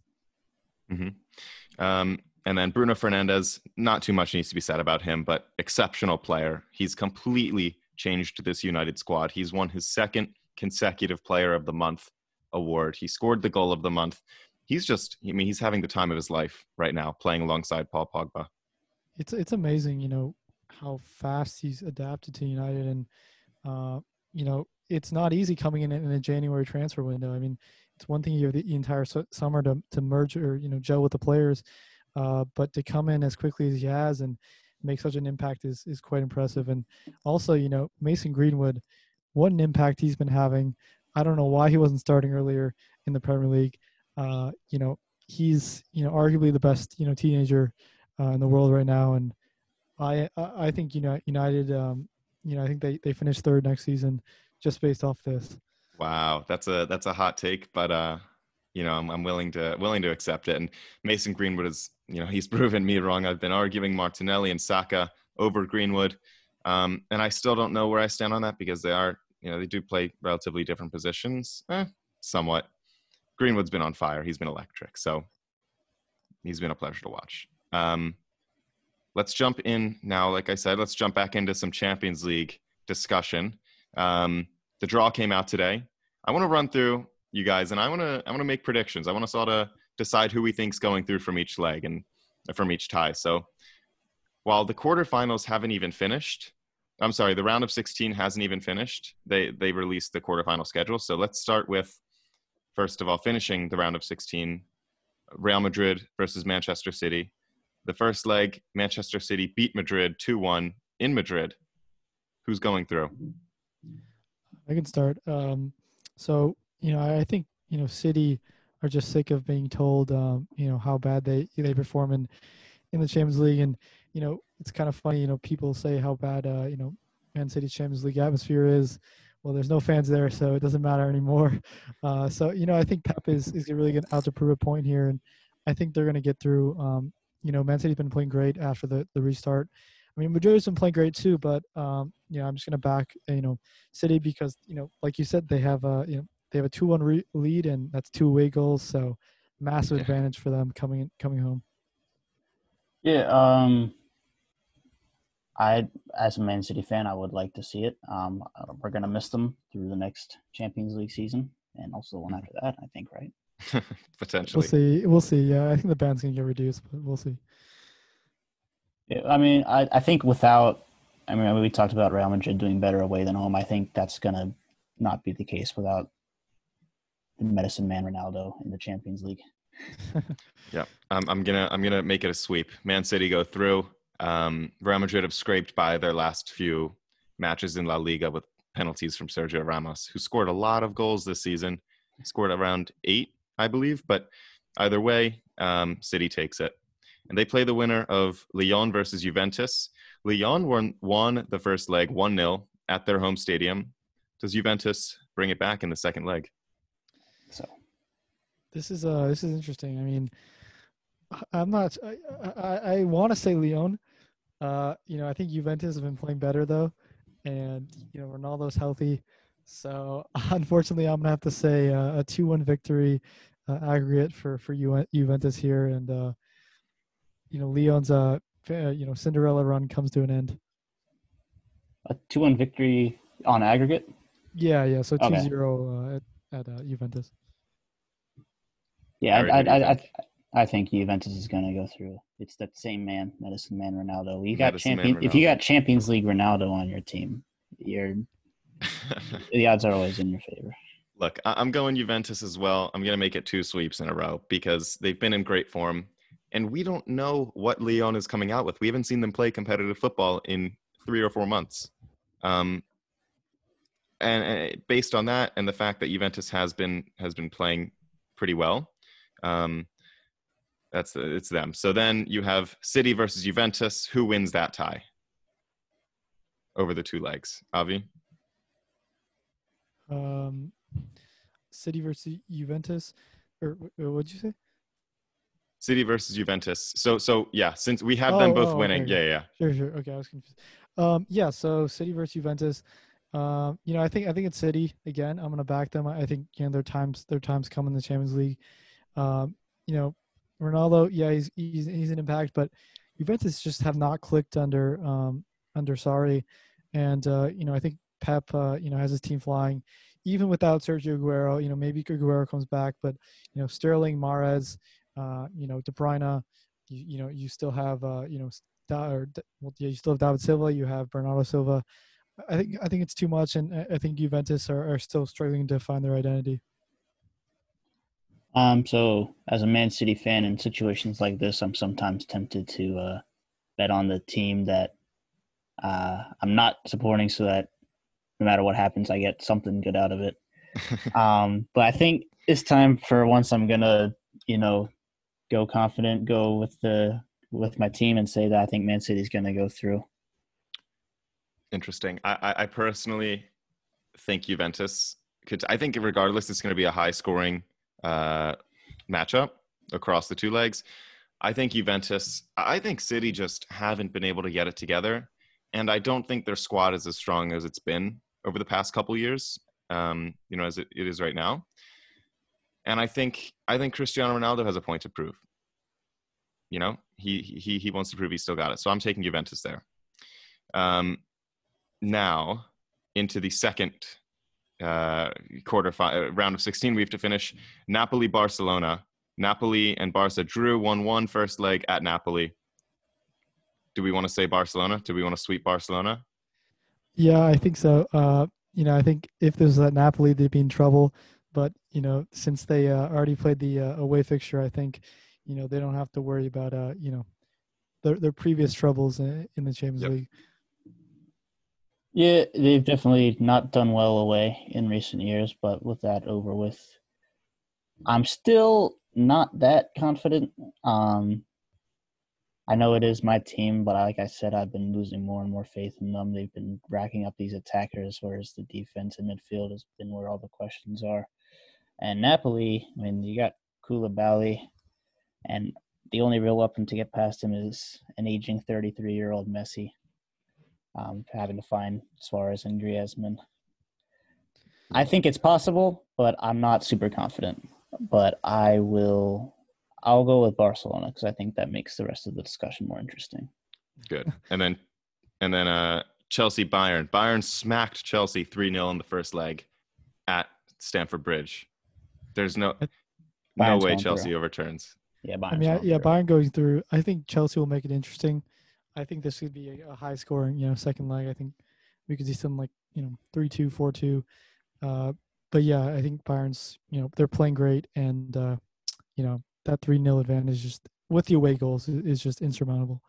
Um, and then Bruno Fernandes, not too much needs to be said about him, but exceptional player. He's completely changed this United squad. He's won his second consecutive Player of the Month award. He scored the goal of the month. He's just, I mean, he's having the time of his life right now, playing alongside Paul Pogba. It's it's amazing, you know, how fast he's adapted to United, and uh, you know it's not easy coming in in a January transfer window. I mean, it's one thing you have the entire summer to to merge or you know gel with the players, uh, but to come in as quickly as he has and make such an impact is is quite impressive. And also, you know, Mason Greenwood, what an impact he's been having. I don't know why he wasn't starting earlier in the Premier League. Uh, you know, he's you know arguably the best you know teenager uh, in the world right now, and I I think you know United. Um, you know, I think they they finished third next season just based off this. Wow, that's a that's a hot take, but uh, you know, I'm I'm willing to willing to accept it. And Mason Greenwood is, you know, he's proven me wrong. I've been arguing Martinelli and Saka over Greenwood, um, and I still don't know where I stand on that because they are, you know, they do play relatively different positions, eh, somewhat. Greenwood's been on fire. He's been electric. So he's been a pleasure to watch. Um, let's jump in now. Like I said, let's jump back into some Champions League discussion. Um, the draw came out today. I want to run through you guys, and I want to I want to make predictions. I want us all to decide who we think's going through from each leg and from each tie. So while the quarterfinals haven't even finished, I'm sorry, the round of 16 hasn't even finished. They they released the quarterfinal schedule. So let's start with first of all finishing the round of 16. Real Madrid versus Manchester City. The first leg, Manchester City beat Madrid 2 1 in Madrid. Who's going through? I can start. Um, so you know, I think you know City are just sick of being told um, you know how bad they they perform in in the Champions League, and you know it's kind of funny. You know, people say how bad uh, you know Man City's Champions League atmosphere is. Well, there's no fans there, so it doesn't matter anymore. Uh, so you know, I think Pep is is really going out to prove a point here, and I think they're going to get through. Um, you know, Man City's been playing great after the the restart. I mean, Madrid's been playing great too, but um, you know, I'm just going to back you know City because you know, like you said, they have a you know they have a two one re- lead and that's two away goals, so massive Yeah. advantage for them coming coming home. Yeah, um, I as a Man City fan, I would like to see it. Um, we're gonna miss them through the next Champions League season, and also the one after that. I think, right? Potentially. We'll see. We'll see. Yeah, I think the band's gonna get reduced, but we'll see. Yeah, I mean, I I think without, I mean, we talked about Real Madrid doing better away than home. I think that's gonna not be the case without the medicine man Ronaldo in the Champions League. Yeah, I'm, I'm gonna I'm gonna make it a sweep. Man City go through. Um, Real Madrid have scraped by their last few matches in La Liga with penalties from Sergio Ramos, who scored a lot of goals this season. Scored around eight, I believe. But either way, um, City takes it, and they play the winner of Lyon versus Juventus. Lyon won won the first leg one 0 at their home stadium. Does Juventus bring it back in the second leg? So This is uh this is interesting. I mean, I'm not. I I, I want to say Lyon. Uh, you know, I think Juventus have been playing better though, and you know Ronaldo's healthy. So unfortunately, I'm gonna have to say uh, a two-one victory uh, aggregate for for Ju- Juventus here, and uh, you know Lyon's uh you know Cinderella run comes to an end. a two-one victory on aggregate. Yeah, yeah. So Okay. 2-0 uh, at at uh, Juventus. Yeah, I, I, I, I, think? I think Juventus is going to go through. It's that same man, Medicine Man Ronaldo. You got Medicine champion. If you got Champions League Ronaldo on your team, you're the odds are always in your favor. Look, I'm going Juventus as well. I'm going to make it two sweeps in a row because they've been in great form. And we don't know what Lyon is coming out with. We haven't seen them play competitive football in three or four months. Um, and, and based on that and the fact that Juventus has been has been playing pretty well, um, that's it's them. So then you have City versus Juventus. Who wins that tie over the two legs? Avi. Um, City versus Juventus, or wh- wh- what'd you say? City versus Juventus. So so yeah, since we have them Oh, both oh, winning, okay, yeah, yeah. Sure, sure. Okay, I was confused. Um, yeah. So City versus Juventus. Um, you know, I think I think it's City again. I'm gonna back them. I I think you know their times their times come in the Champions League. Um, you know, Ronaldo, yeah, he's he's he's an impact, but Juventus just have not clicked under um under Sarri, and uh, you know I think Pep uh, you know has his team flying, even without Sergio Aguero. You know maybe Aguero comes back, but you know Sterling, Mahrez, uh, you know De Bruyne, you, you know you still have uh, you know Da- or well, yeah, you still have David Silva, you have Bernardo Silva. I think I think it's too much, and I- I think Juventus are, are still struggling to find their identity. Um, so as a Man City fan in situations like this, I'm sometimes tempted to uh, bet on the team that uh, I'm not supporting, so that no matter what happens, I get something good out of it. um, but I think it's time for once I'm gonna, you know, go confident, go with the with my team, and say that I think Man City's gonna go through. Interesting. I, I personally think Juventus could. I think regardless, it's going to be a high scoring uh, matchup across the two legs. I think Juventus. I think City just haven't been able to get it together, and I don't think their squad is as strong as it's been over the past couple years. Um, you know, as it, it is right now. And I think I think Cristiano Ronaldo has a point to prove. You know, he he he wants to prove he's still got it. So I'm taking Juventus there. Um, now into the second uh, quarter fi- uh, round of 16. We have to finish Napoli Barcelona. Napoli and Barca drew 1 1 first leg at Napoli. Do we want to say Barcelona? Do we want to sweep Barcelona? Yeah, I think so. Uh, you know, I think if there's that Napoli, they'd be in trouble. But you know, since they uh, already played the uh, away fixture, I think you know they don't have to worry about uh, you know their their previous troubles in, in the Champions Yep. League. Yeah, they've definitely not done well away in recent years, but with that over with, I'm still not that confident. Um, I know it is my team, but like I said, I've been losing more and more faith in them. They've been racking up these attackers, whereas the defense and midfield has been where all the questions are. And Napoli, I mean, you got Koulibaly, and the only real weapon to get past him is an aging 33 year old Messi um, having to find Suarez and Griezmann. I think it's possible, but I'm not super confident. But I will, I'll go with Barcelona because I think that makes the rest of the discussion more interesting. Good. And then and then uh, Chelsea Bayern. Bayern smacked Chelsea 3 0 in the first leg at Stamford Bridge. There's no no way Chelsea through. overturns. Yeah, I mean, I, yeah, through. Bayern going through. I think Chelsea will make it interesting. I think this could be a, a high scoring, you know, second leg. I think we could see something like you know three two, four two. Uh, but yeah, I think Bayern's you know they're playing great, and uh, you know that three 0 advantage just with the away goals is, is just insurmountable.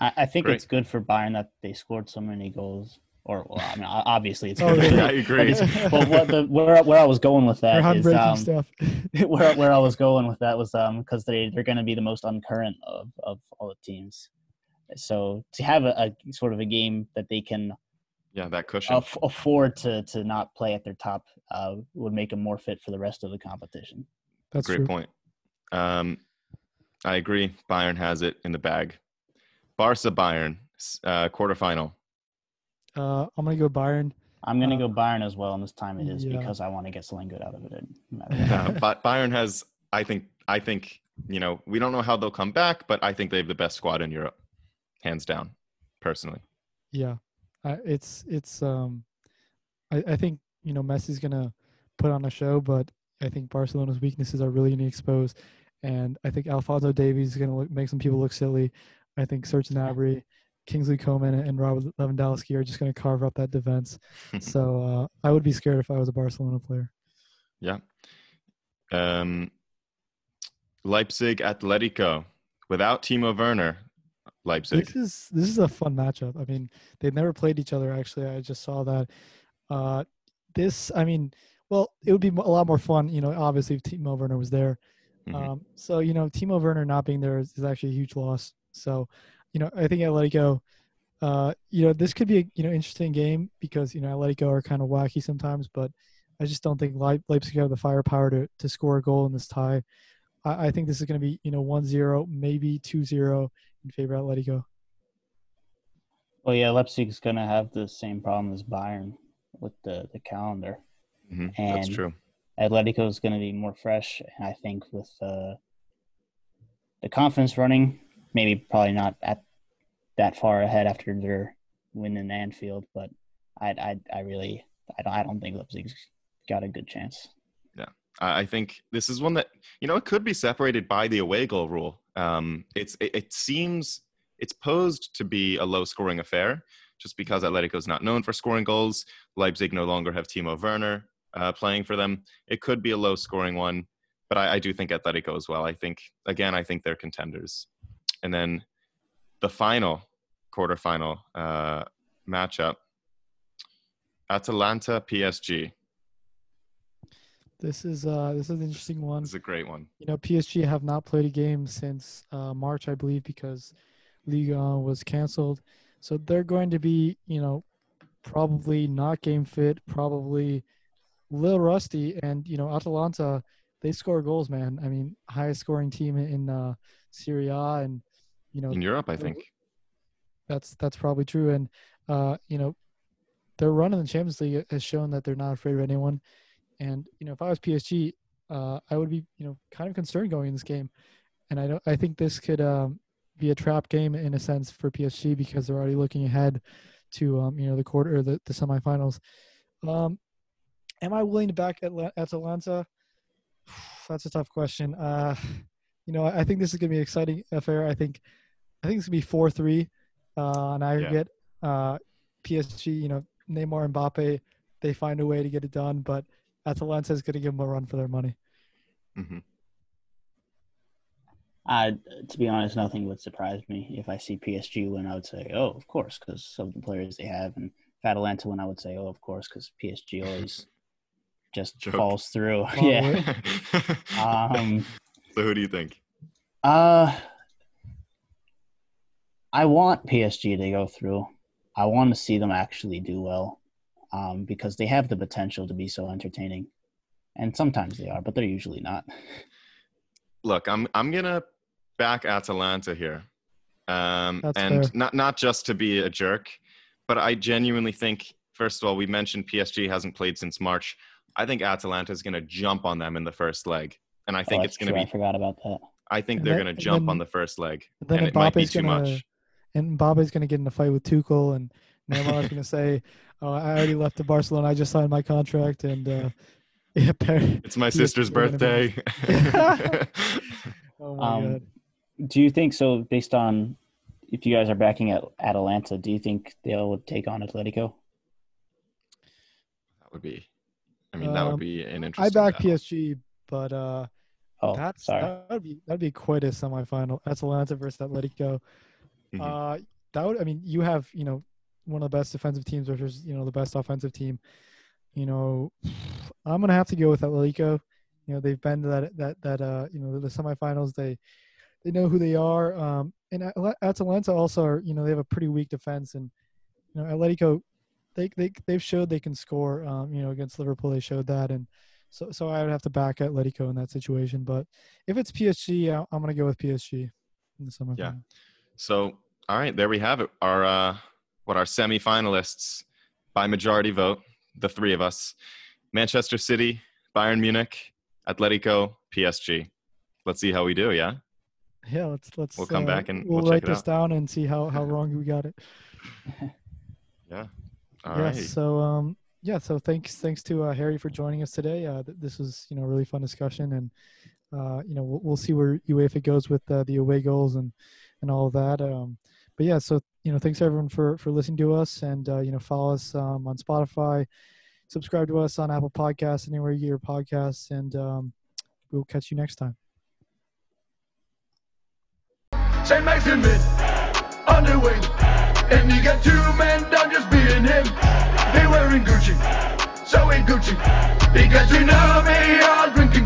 I, I think Great. it's good for Bayern that they scored so many goals. Or, well, I mean, obviously it's Oh, good. yeah. I agree. But what the, where where I was going with They're that is um, stuff. where where I was going with that was um because they they're going to be the most uncurrent of of all the teams. So to have a, a sort of a game that they can Yeah, that cushion. aff- afford to to not play at their top uh, would make them more fit for the rest of the competition. That's a Great true. point. Um, I agree. Bayern has it in the bag. Barca Bayern s- uh, quarterfinal. Uh, I'm gonna go Bayern. I'm going to Uh, go Bayern as well, and this time it is yeah. because I want to get something good out of it. No matter what. Uh, but Bayern has, I think, I think you know, we don't know how they'll come back, but I think they have the best squad in Europe, hands down, personally. Yeah, I, it's it's um, I, I think you know Messi's gonna put on a show, but I think Barcelona's weaknesses are really gonna be exposed, and I think Alphonso Davies is gonna look, make some people look silly. I think Serge Gnabry, Kingsley Coman, and Robert Lewandowski are just gonna carve up that defense. so uh, I would be scared if I was a Barcelona player. Yeah. Um, Leipzig Atletico without Timo Werner. Leipzig. This is this is a fun matchup. I mean, they've never played each other. Actually, I just saw that. Uh, this, I mean, well, it would be a lot more fun. You know, obviously if Timo Werner was there. Mhm. Um, so you know, Timo Werner not being there is, is actually a huge loss. So, you know, I think Atletico. Uh, you know, this could be a you know interesting game because you know Atletico are kind of wacky sometimes, but I just don't think Leip- Leipzig have the firepower to to score a goal in this tie. I, I think this is going to be you know 1-0, maybe 2-0 in favor of Atletico. Well, yeah, Leipzig's going to have the same problem as Bayern with the the calendar. Mhm, That's And- true. Atletico is going to be more fresh, and I think with uh, the confidence running, maybe probably not at that far ahead after their win in Anfield, but I I, I really I don't, I don't think Leipzig's got a good chance. I think this is one that you know it could be separated by the away goal rule. Um, it's it, it seems it's posed to be a low scoring affair, just because Atletico is not known for scoring goals. Leipzig no longer have Timo Werner uh, playing for them. It could be a low scoring one. but I, I do think Atletico as well. I think again, I think they're contenders. And then the final quarterfinal uh, matchup: Atalanta PSG. This is uh this is an interesting one. This is a great one. You know, PSG have not played a game since uh, March, I believe, because Liga was canceled. So they're going to be, you know, probably not game fit, probably a little rusty. And you know, Atalanta, they score goals, man. I mean, highest scoring team in uh, Serie A, and you know, In Europe, I think. that's that's probably true. And uh, you know, their run in the Champions League has shown that they're not afraid of anyone. And you know, if I was PSG, uh, I would be you know kind of concerned going in this game. And I don't, I think this could um, be a trap game in a sense for PSG because they're already looking ahead to um, you know the quarter or the, the semifinals. Um, am I willing to back Atla- Atalanta? That's a tough question. Uh, you know, I, think this is going to be an exciting affair. I think, I think it's going to be four three uh, on aggregate. Uh, PSG, you know, Neymar and Mbappe, they find a way to get it done, but Atalanta is going to give them a run for their money. hmm I, to be honest, nothing would surprise me if I see PSG win. I would say, oh, of course, because of the players they have, and if Atalanta win, I would say, oh, of course, because PSG always just Joke. falls through. Oh, yeah. Um. so who do you think? Uh. I want PSG to go through. I want to see them actually do well, um, because they have the potential to be so entertaining, and sometimes they are, but they're usually not. Look, I'm I'm gonna back Atalanta here, um, and fair. not not just to be a jerk, but I genuinely think. First of all, we mentioned PSG hasn't played since March. I think Atalanta is gonna jump on them in the first leg, and I think Oh, it's gonna true. be. I forgot about that. I think And they're then- gonna and jump on the first leg, Then and it might be too gonna, much. and Mbappe's going to get in a fight with Tuchel, and Neymar's going to say, "Oh, I already left to Barcelona. I just signed my contract." And uh, yeah, Par- It's my sister's are gonna be- birthday. oh my Um, god. Do you think so? Based on if you guys are backing at Atalanta, do you think they'll take on Atletico? that would be. I mean, that would Um, be an interesting. I interesting. back battle. PSG, but uh, Oh, that's sorry. that'd be that'd be quite a semifinal. Atalanta versus Atletico. Mhm. Uh, that would. I mean, you have you know one of the best defensive teams versus you know the best offensive team. You know, I'm gonna have to go with Atletico. You know, they've been to that that that uh you know the semifinals. They they know who they are. Um, and Atalanta also are you know they have a pretty weak defense, and you know Atletico they they they've showed they can score. Um, you know against Liverpool they showed that, and so so I would have to back Atletico in that situation. But if it's PSG, I'm gonna go with PSG in the semifinal. Yeah. So, all right, there we have it. Our uh, what our semifinalists by majority vote, the three of us: Manchester City, Bayern Munich, Atletico, PSG. Let's see how we do. Yeah. Yeah, let's let's. We'll come uh, back and we'll, we'll check write it this out. down and see how how wrong we got it. Yeah. All yeah. right. So um yeah. So thanks thanks to uh, Harry for joining us today. Uh, th- this was you know a really fun discussion and uh you know we'll, we'll see where UEFA goes with uh, the away goals and and all of that. Um, but yeah. So you know thanks everyone for for listening to us and uh, you know follow us um, on Spotify, subscribe to us on Apple Podcasts anywhere you get your podcasts and um, we'll catch you next time. Saint Maximin. And he got two men down just him. They wearing Gucci, so ain't Gucci. He got tsunami all drinking.